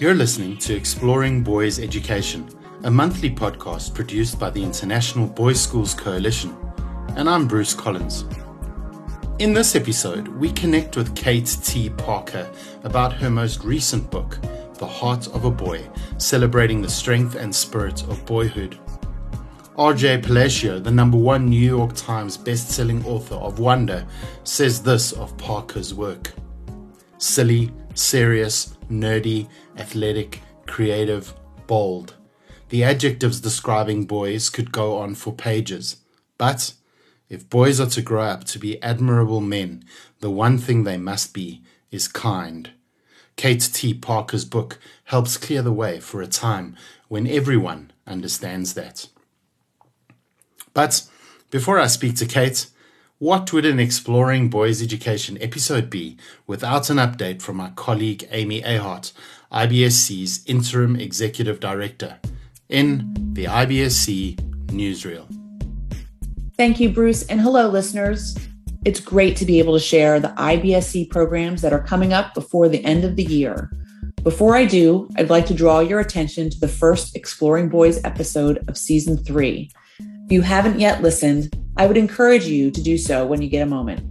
You're listening to Exploring Boys Education, a monthly podcast produced by the International Boys Schools Coalition, and I'm Bruce Collins. In this episode, we connect with Kate T. Parker about her most recent book, The Heart of a Boy, celebrating the strength and spirit of boyhood. RJ Palacio, the number one New York Times best-selling author of Wonder, says this of Parker's work. Silly, serious, nerdy, athletic, creative, bold. The adjectives describing boys could go on for pages. But if boys are to grow up to be admirable men, the one thing they must be is kind. Kate T. Parker's book helps clear the way for a time when everyone understands that. But before I speak to Kate, what would an Exploring Boys Education episode be without an update from my colleague Amy Ahart, IBSC's Interim Executive Director, in the IBSC Newsreel? Thank you, Bruce, and hello, listeners. It's great to be able to share the IBSC programs that are coming up before the end of the year. Before I do, I'd like to draw your attention to the first Exploring Boys episode of season three. If you haven't yet listened, I would encourage you to do so when you get a moment.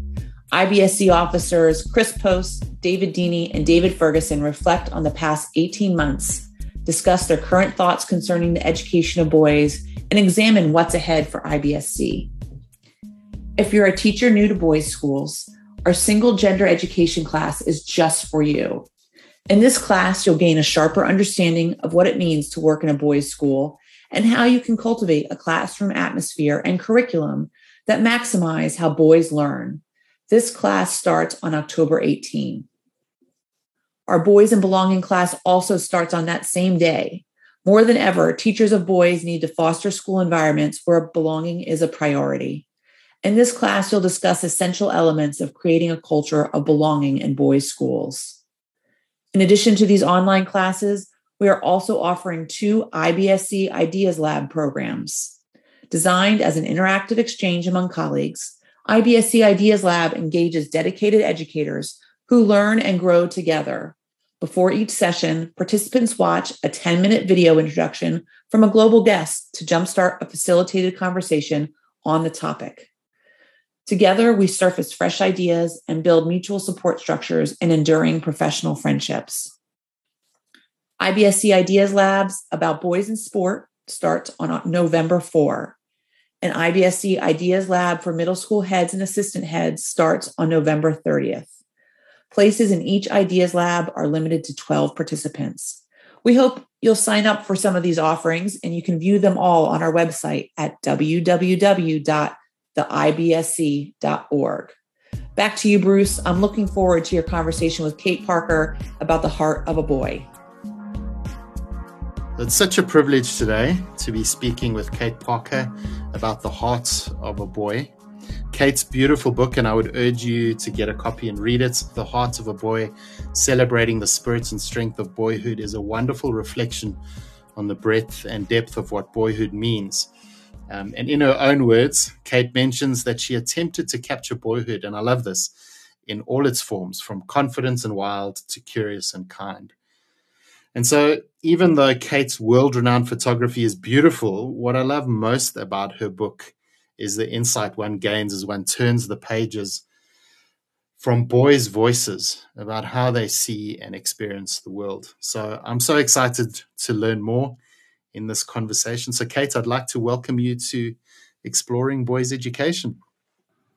IBSC officers Chris Post, David Deeney, and David Ferguson reflect on the past 18 months, discuss their current thoughts concerning the education of boys, and examine what's ahead for IBSC. If you're a teacher new to boys' schools, our single gender education class is just for you. In this class, you'll gain a sharper understanding of what it means to work in a boys' school and how you can cultivate a classroom atmosphere and curriculum that maximize how boys learn. This class starts on October 18. Our Boys and Belonging class also starts on that same day. More than ever, teachers of boys need to foster school environments where belonging is a priority. In this class, you'll discuss essential elements of creating a culture of belonging in boys' schools. In addition to these online classes, we are also offering two IBSC Ideas Lab programs. Designed as an interactive exchange among colleagues, IBSC Ideas Lab engages dedicated educators who learn and grow together. Before each session, participants watch a 10 minute video introduction from a global guest to jumpstart a facilitated conversation on the topic. Together, we surface fresh ideas and build mutual support structures and enduring professional friendships. IBSC Ideas Labs about boys in sport starts on November 4. And IBSC Ideas Lab for middle school heads and assistant heads starts on November 30th. Places in each Ideas Lab are limited to 12 participants. We hope you'll sign up for some of these offerings and you can view them all on our website at www.theibsc.org. Back to you, Bruce. I'm looking forward to your conversation with Kate Parker about the heart of a boy. It's such a privilege today to be speaking with Kate Parker about the heart of a boy. Kate's beautiful book, and I would urge you to get a copy and read it. The Heart of a Boy, celebrating the spirit and strength of boyhood, is a wonderful reflection on the breadth and depth of what boyhood means. Um, and in her own words, Kate mentions that she attempted to capture boyhood, and I love this, in all its forms, from confident and wild to curious and kind. And so, even though Kate's world renowned photography is beautiful, what I love most about her book is the insight one gains as one turns the pages from boys' voices about how they see and experience the world. So, I'm so excited to learn more in this conversation. So, Kate, I'd like to welcome you to Exploring Boys Education.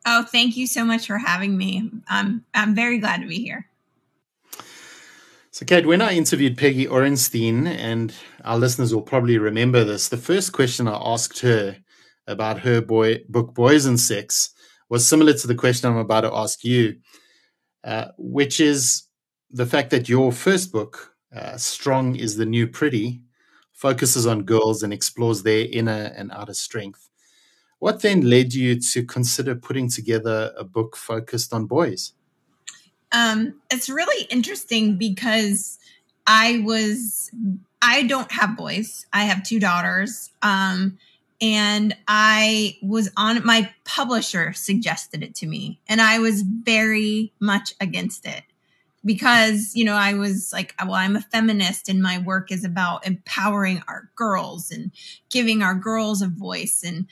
Oh, thank you so much for having me. I'm I'm very glad to be here. So, Kate, when I interviewed Peggy Orenstein, and our listeners will probably remember this, the first question I asked her about her boy, book, Boys and Sex, was similar to the question I'm about to ask you, uh, which is the fact that your first book, uh, Strong is the New Pretty, focuses on girls and explores their inner and outer strength. What then led you to consider putting together a book focused on boys? Um, it's really interesting because I was, I don't have boys. I have two daughters. Um, and I was on my publisher suggested it to me, and I was very much against it. because you know i was like well i'm a feminist and my work is about empowering our girls and giving our girls a voice and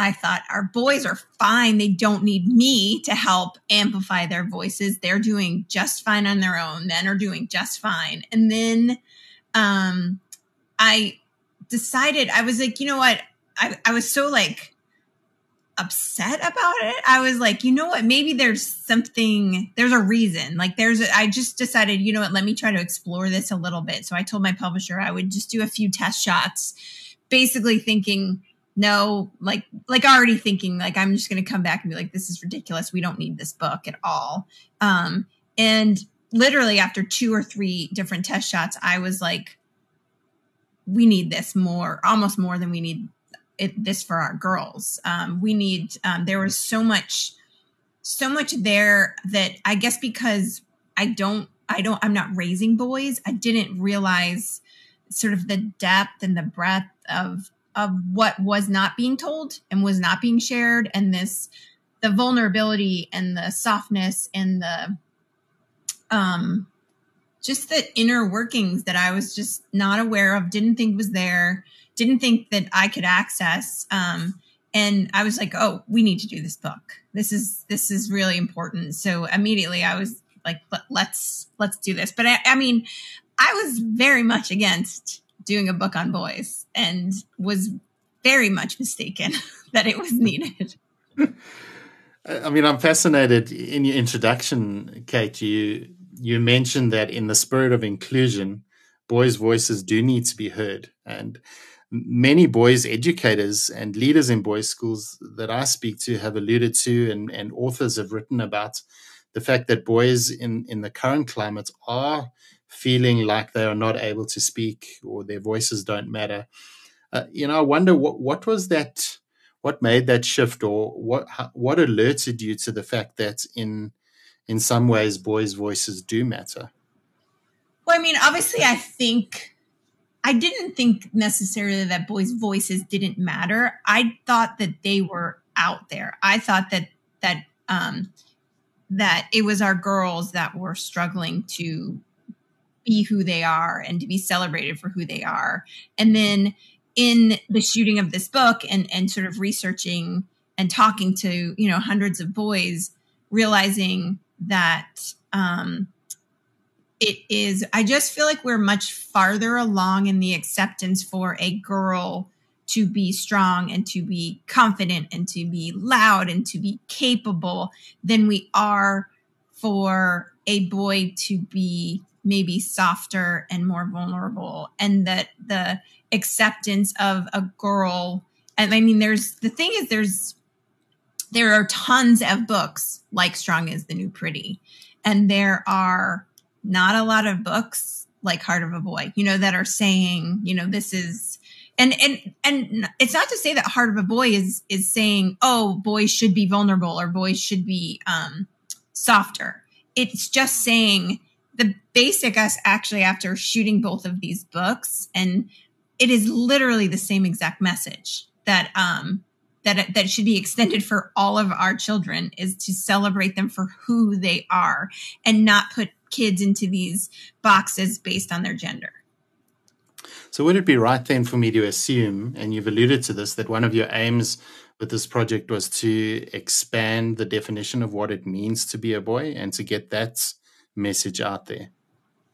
i thought our boys are fine they don't need me to help amplify their voices they're doing just fine on their own men are doing just fine and then um i decided i was like you know what i, I was so like upset about it. I was like, you know what? Maybe there's something, there's a reason. Like, there's, a, I just decided, you know what? Let me try to explore this a little bit. So I told my publisher I would just do a few test shots, basically thinking, no, like, like already thinking, like, I'm just going to come back and be like, this is ridiculous. We don't need this book at all. Um, and literally after two or three different test shots, I was like, we need this more, almost more than we need it, this for our girls. Um, we need. Um, there was so much, so much there that I guess because I don't, I don't, I'm not raising boys. I didn't realize sort of the depth and the breadth of of what was not being told and was not being shared, and this the vulnerability and the softness and the um just the inner workings that I was just not aware of, didn't think was there didn't think that I could access. Um, and I was like, "Oh, we need to do this book. This is this is really important." So immediately I was like, "Let's let's do this." But I, I mean, I was very much against doing a book on boys, and was very much mistaken that it was needed. I mean, I'm fascinated in your introduction, Kate. You you mentioned that in the spirit of inclusion, boys' voices do need to be heard, and many boys educators and leaders in boys schools that I speak to have alluded to and, and authors have written about the fact that boys in, in the current climate are feeling like they are not able to speak or their voices don't matter. Uh, you know, I wonder what, what was that, what made that shift or what, what alerted you to the fact that in, in some ways boys' voices do matter? Well, I mean, obviously I think I didn't think necessarily that boys' voices didn't matter. I thought that they were out there. I thought that that um, that it was our girls that were struggling to be who they are and to be celebrated for who they are. And then in the shooting of this book and and sort of researching and talking to you know hundreds of boys, realizing that um, it is i just feel like we're much farther along in the acceptance for a girl to be strong and to be confident and to be loud and to be capable than we are for a boy to be maybe softer and more vulnerable and that the acceptance of a girl and i mean there's the thing is there's there are tons of books like strong is the new pretty and there are not a lot of books like Heart of a Boy, you know, that are saying, you know, this is and and and it's not to say that Heart of a Boy is is saying, oh, boys should be vulnerable or boys should be um softer. It's just saying the basic us actually after shooting both of these books and it is literally the same exact message that um that that should be extended for all of our children is to celebrate them for who they are and not put kids into these boxes based on their gender. So, would it be right then for me to assume, and you've alluded to this, that one of your aims with this project was to expand the definition of what it means to be a boy and to get that message out there?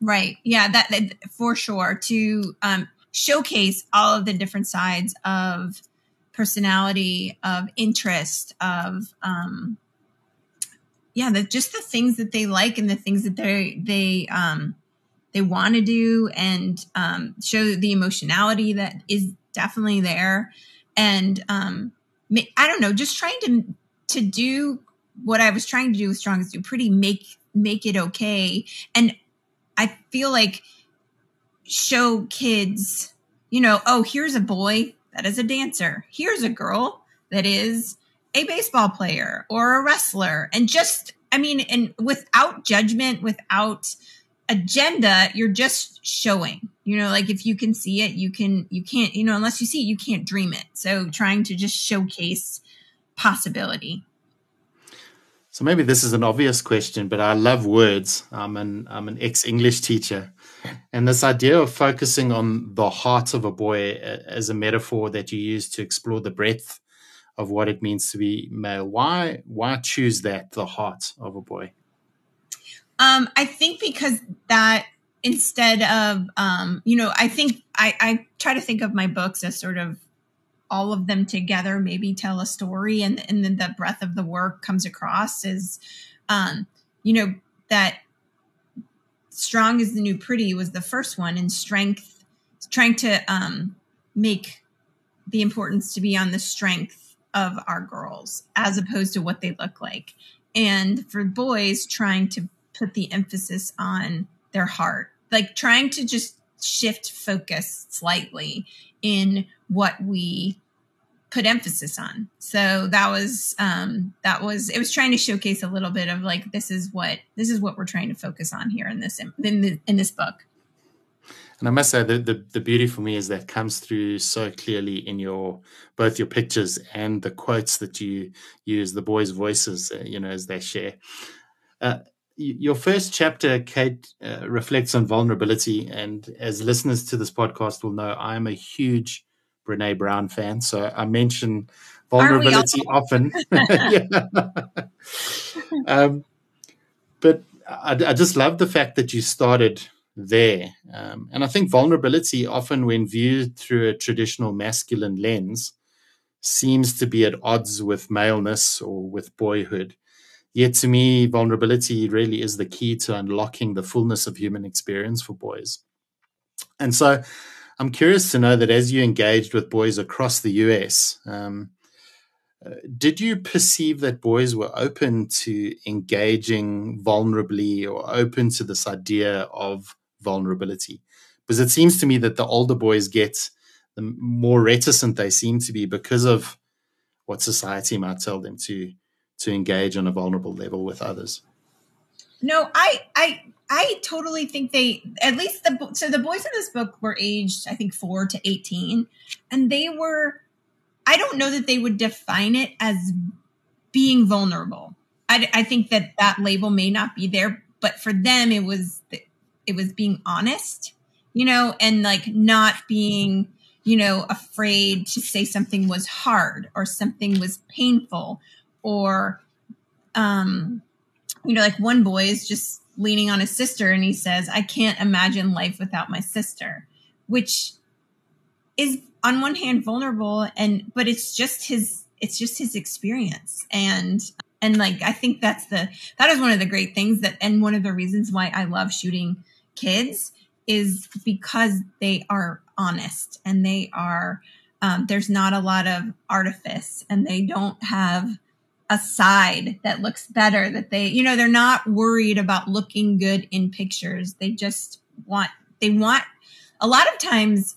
Right. Yeah, that, that for sure. To um, showcase all of the different sides of personality, of interest, of um, yeah, the, just the things that they like and the things that they they um, they want to do, and um, show the emotionality that is definitely there. And um, I don't know, just trying to to do what I was trying to do with Strong is Do Pretty make make it okay. And I feel like show kids, you know, oh, here's a boy that is a dancer. Here's a girl that is a baseball player or a wrestler and just i mean and without judgment without agenda you're just showing you know like if you can see it you can you can't you know unless you see it you can't dream it so trying to just showcase possibility So maybe this is an obvious question, but I love words. I'm an I'm an ex English teacher, and this idea of focusing on the heart of a boy as a metaphor that you use to explore the breadth of what it means to be male. Why why choose that the heart of a boy? Um, I think because that instead of um, you know, I think I, I try to think of my books as sort of all of them together maybe tell a story and and then the breadth of the work comes across is um you know that strong is the new pretty was the first one and strength trying to um make the importance to be on the strength of our girls as opposed to what they look like. And for boys trying to put the emphasis on their heart like trying to just shift focus slightly in what we put emphasis on. So that was um that was it was trying to showcase a little bit of like this is what this is what we're trying to focus on here in this in, the, in this book. And I must say the, the the beauty for me is that comes through so clearly in your both your pictures and the quotes that you use, the boys' voices, uh, you know, as they share. Uh, your first chapter, Kate, uh, reflects on vulnerability. And as listeners to this podcast will know, I'm a huge Brene Brown fan. So I mention vulnerability often. um, but I, I, just love the fact that you started there. Um, and I think vulnerability, often when viewed through a traditional masculine lens, seems to be at odds with maleness or with boyhood. Yet to me, vulnerability really is the key to unlocking the fullness of human experience for boys. And so I'm curious to know that as you engaged with boys across the US, um, uh, did you perceive that boys were open to engaging vulnerably or open to this idea of vulnerability? Because it seems to me that the older boys get, the more reticent they seem to be because of what society might tell them to to engage on a vulnerable level with others. No, I I I totally think they at least the so the boys in this book were aged I think 4 to 18 and they were I don't know that they would define it as being vulnerable. I, I think that that label may not be there, but for them it was it was being honest, you know, and like not being you know afraid to say something was hard or something was painful or um you know like one boy is just leaning on his sister and he says, I can't imagine life without my sister, which is on one hand vulnerable and but it's just his it's just his experience. And and like I think that's the that is one of the great things that and one of the reasons why I love shooting kids is because they are honest and they are um, there's not a lot of artifice and they don't have a side that looks better that they you know they're not worried about looking good in pictures. They just want they want a lot of times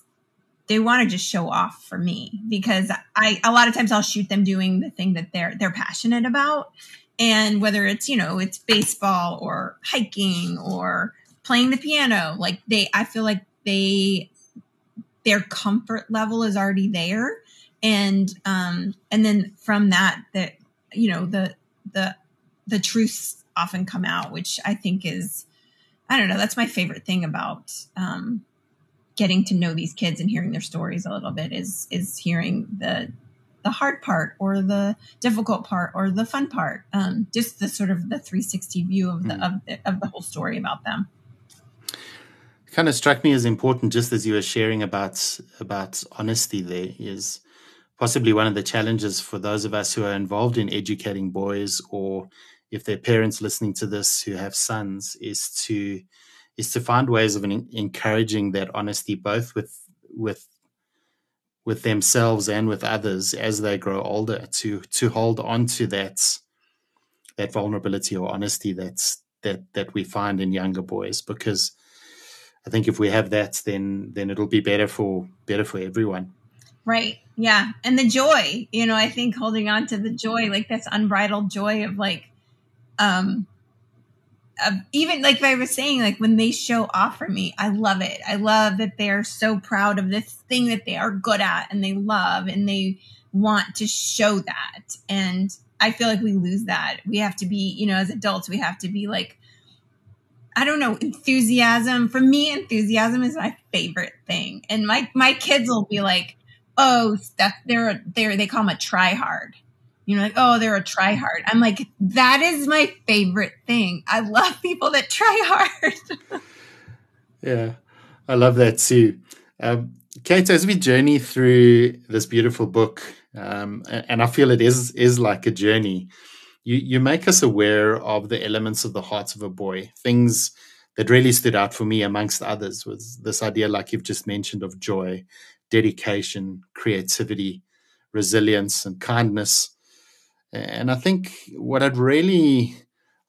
they want to just show off for me because i a lot of times i'll shoot them doing the thing that they're they're passionate about. And whether it's you know it's baseball or hiking or playing the piano like they i feel like they their comfort level is already there. And um and then from that that you know the the the truths often come out which i think is i don't know that's my favorite thing about um, getting to know these kids and hearing their stories a little bit is is hearing the the hard part or the difficult part or the fun part um, just the sort of the 360 view of the mm. of, the, of the whole story about them kind of struck me as important just as you were sharing about about honesty there is possibly one of the challenges for those of us who are involved in educating boys or if their parents listening to this who have sons is to is to find ways of encouraging that honesty both with with with themselves and with others as they grow older to to hold on to that that vulnerability or honesty that's that that we find in younger boys because I think if we have that then then it'll be better for better for everyone. Right. Yeah. And the joy, you know, I think holding on to the joy, like this unbridled joy of like, um, of even like I was saying, like when they show off for me, I love it. I love that they're so proud of this thing that they are good at and they love and they want to show that. And I feel like we lose that. We have to be, you know, as adults, we have to be like, I don't know, enthusiasm. For me, enthusiasm is my favorite thing. And my my kids will be like, "Oh, Steph, they're they're they call them a try hard." You know, like, "Oh, they're a try hard." I'm like, that is my favorite thing. I love people that try hard. yeah, I love that too. Um, Kate, as we journey through this beautiful book, um, and I feel it is is like a journey. You you make us aware of the elements of the heart of a boy. Things that really stood out for me, amongst others, was this idea, like you've just mentioned, of joy, dedication, creativity, resilience, and kindness. And I think what I'd really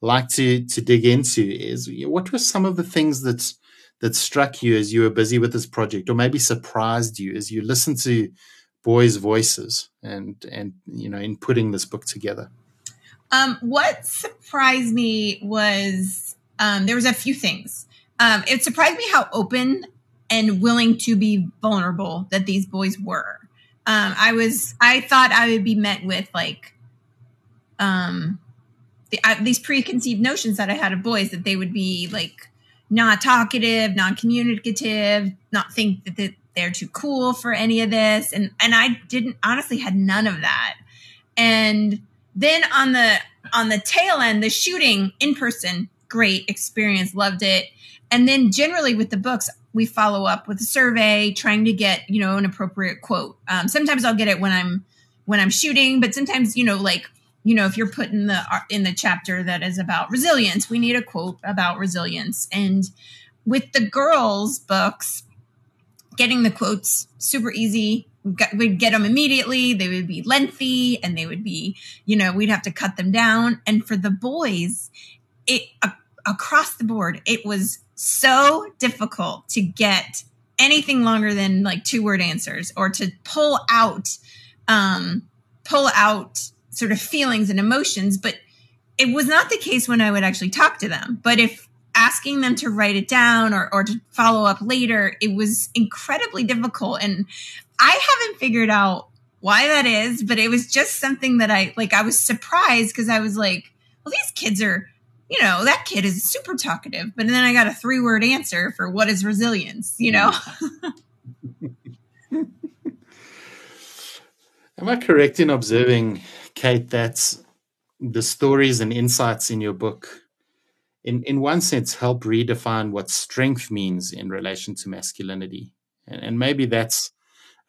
like to to dig into is what were some of the things that that struck you as you were busy with this project, or maybe surprised you as you listened to boys' voices and and you know in putting this book together? Um, what surprised me was um, there was a few things. Um, it surprised me how open and willing to be vulnerable that these boys were. Um, I was I thought I would be met with like um, the, uh, these preconceived notions that I had of boys that they would be like not talkative, non-communicative, not think that, that they're too cool for any of this and and I didn't honestly had none of that. And then on the on the tail end the shooting in person great experience loved it and then generally with the books we follow up with a survey trying to get you know an appropriate quote um, sometimes i'll get it when i'm when i'm shooting but sometimes you know like you know if you're put in the in the chapter that is about resilience we need a quote about resilience and with the girls books getting the quotes super easy. We'd get them immediately. They would be lengthy and they would be, you know, we'd have to cut them down. And for the boys, it uh, across the board, it was so difficult to get anything longer than like two word answers or to pull out, um, pull out sort of feelings and emotions. But it was not the case when I would actually talk to them. But if asking them to write it down or, or to follow up later, it was incredibly difficult. And I haven't figured out why that is, but it was just something that I like. I was surprised because I was like, well, these kids are, you know, that kid is super talkative. But then I got a three word answer for what is resilience, you know? Am I correct in observing, Kate, that the stories and insights in your book in, in one sense, help redefine what strength means in relation to masculinity. And, and maybe that's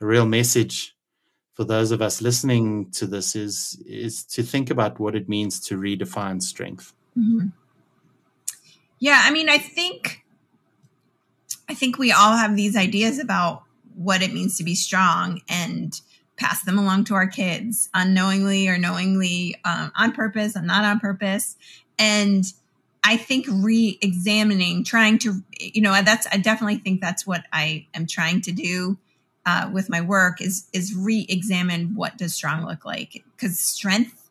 a real message for those of us listening to this is, is to think about what it means to redefine strength. Mm-hmm. Yeah, I mean, I think, I think we all have these ideas about what it means to be strong and pass them along to our kids unknowingly or knowingly um, on purpose and not on purpose. And I think re-examining, trying to, you know, that's I definitely think that's what I am trying to do uh, with my work is is re-examine what does strong look like because strength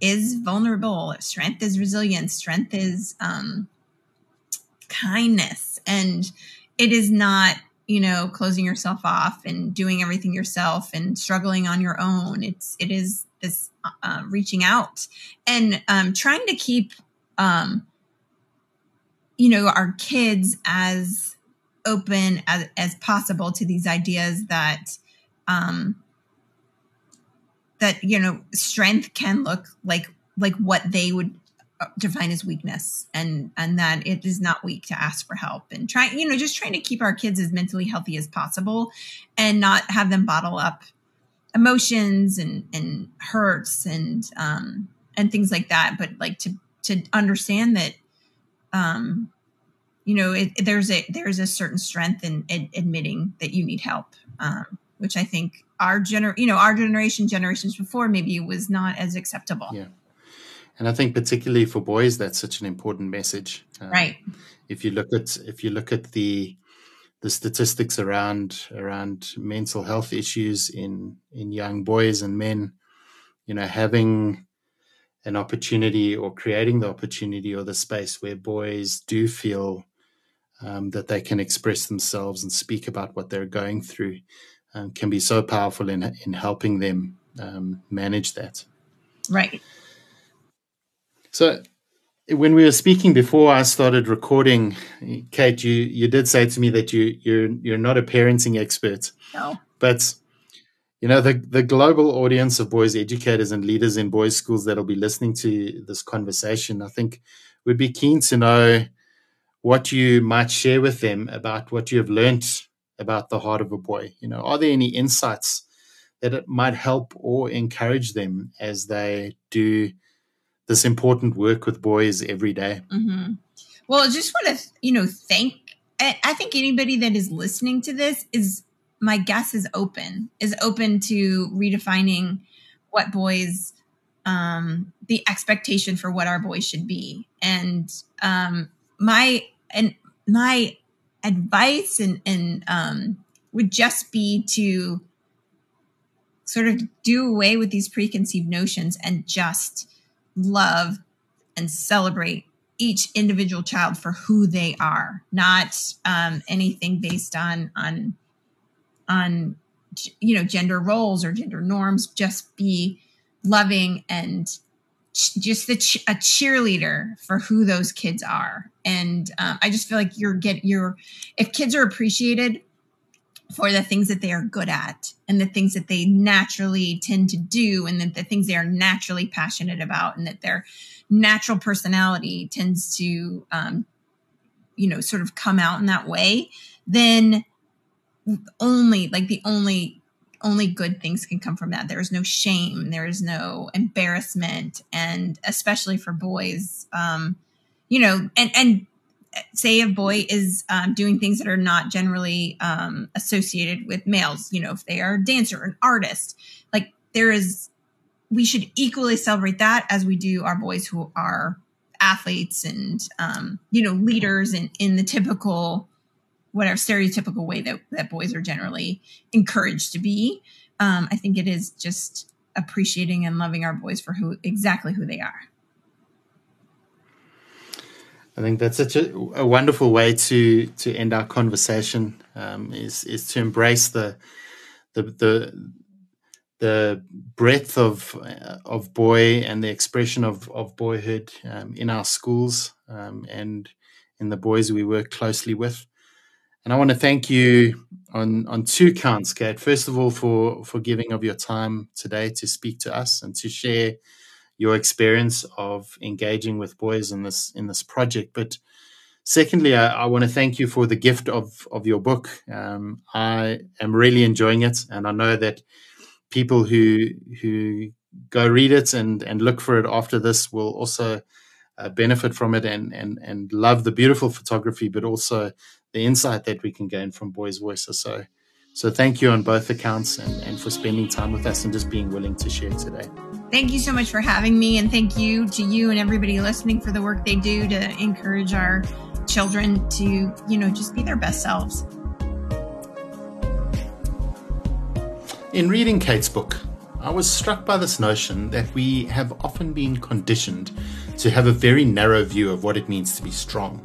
is vulnerable, strength is resilience, strength is um, kindness, and it is not you know closing yourself off and doing everything yourself and struggling on your own. It's it is this uh, reaching out and um, trying to keep um, you know, our kids as open as, as possible to these ideas that, um, that, you know, strength can look like, like what they would uh, define as weakness and, and that it is not weak to ask for help and try, you know, just trying to keep our kids as mentally healthy as possible and not have them bottle up emotions and, and hurts and, um, and things like that. But like to, to understand that um, you know, it, there's a there's a certain strength in, in admitting that you need help, um, which I think our gener you know our generation generations before maybe was not as acceptable. Yeah, and I think particularly for boys that's such an important message. Um, right. If you look at if you look at the the statistics around around mental health issues in in young boys and men, you know, having an opportunity or creating the opportunity or the space where boys do feel um, that they can express themselves and speak about what they're going through um, can be so powerful in in helping them um, manage that. Right. So when we were speaking before I started recording, Kate, you, you did say to me that you you're you're not a parenting expert. No. But you know, the the global audience of boys educators and leaders in boys schools that'll be listening to this conversation, I think would be keen to know what you might share with them about what you have learned about the heart of a boy. You know, are there any insights that it might help or encourage them as they do this important work with boys every day. Mm-hmm. Well, I just want to, you know, thank. I think anybody that is listening to this is my guess is open is open to redefining what boys um the expectation for what our boys should be and um my and my advice and and um would just be to sort of do away with these preconceived notions and just love and celebrate each individual child for who they are, not um, anything based on on on you know gender roles or gender norms. Just be loving and just the a cheerleader for who those kids are. And um, I just feel like you're get you're if kids are appreciated for the things that they are good at and the things that they naturally tend to do and that the things they are naturally passionate about and that their natural personality tends to um, you know sort of come out in that way then only like the only only good things can come from that. There is no shame. There is no embarrassment. And especially for boys um you know and and say a boy is um, doing things that are not generally um, associated with males, you know, if they are a dancer, an artist, like there is, we should equally celebrate that as we do our boys who are athletes and, um, you know, leaders in, in the typical, whatever stereotypical way that, that boys are generally encouraged to be. Um, I think it is just appreciating and loving our boys for who exactly who they are. I think that's such a, a wonderful way to to end our conversation. Um, is is to embrace the the the the breadth of uh, of boy and the expression of of boyhood um, in our schools um, and in the boys we work closely with. And I want to thank you on on two counts, Kate. First of all, for for giving of your time today to speak to us and to share your experience of engaging with boys in this in this project. But secondly, I, I want to thank you for the gift of of your book. Um, I am really enjoying it, and I know that people who who go read it and and look for it after this will also uh, benefit from it and and and love the beautiful photography, but also the insight that we can gain from boys' voices. So. So thank you on both accounts and, and for spending time with us and just being willing to share today. Thank you so much for having me. And thank you to you and everybody listening for the work they do to encourage our children to, you know, just be their best selves. In reading Kate's book, I was struck by this notion that we have often been conditioned to have a very narrow view of what it means to be strong.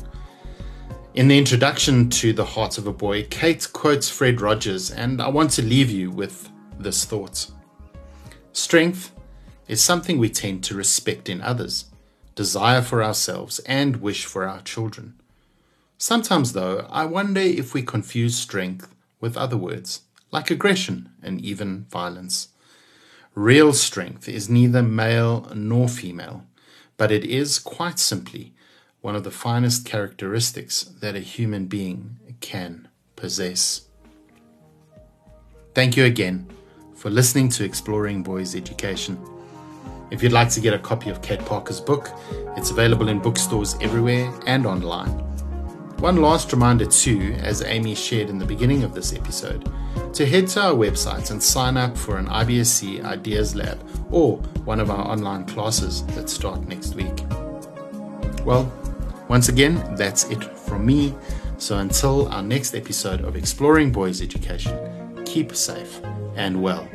In the introduction to The Heart of a Boy, Kate quotes Fred Rogers, and I want to leave you with this thought Strength is something we tend to respect in others, desire for ourselves, and wish for our children. Sometimes, though, I wonder if we confuse strength with other words, like aggression and even violence. Real strength is neither male nor female, but it is quite simply one of the finest characteristics that a human being can possess. Thank you again for listening to Exploring Boys Education. If you'd like to get a copy of Kate Parker's book, it's available in bookstores everywhere and online. One last reminder, too, as Amy shared in the beginning of this episode, to head to our website and sign up for an IBSC Ideas Lab or one of our online classes that start next week. Well, once again, that's it from me. So until our next episode of Exploring Boys Education, keep safe and well.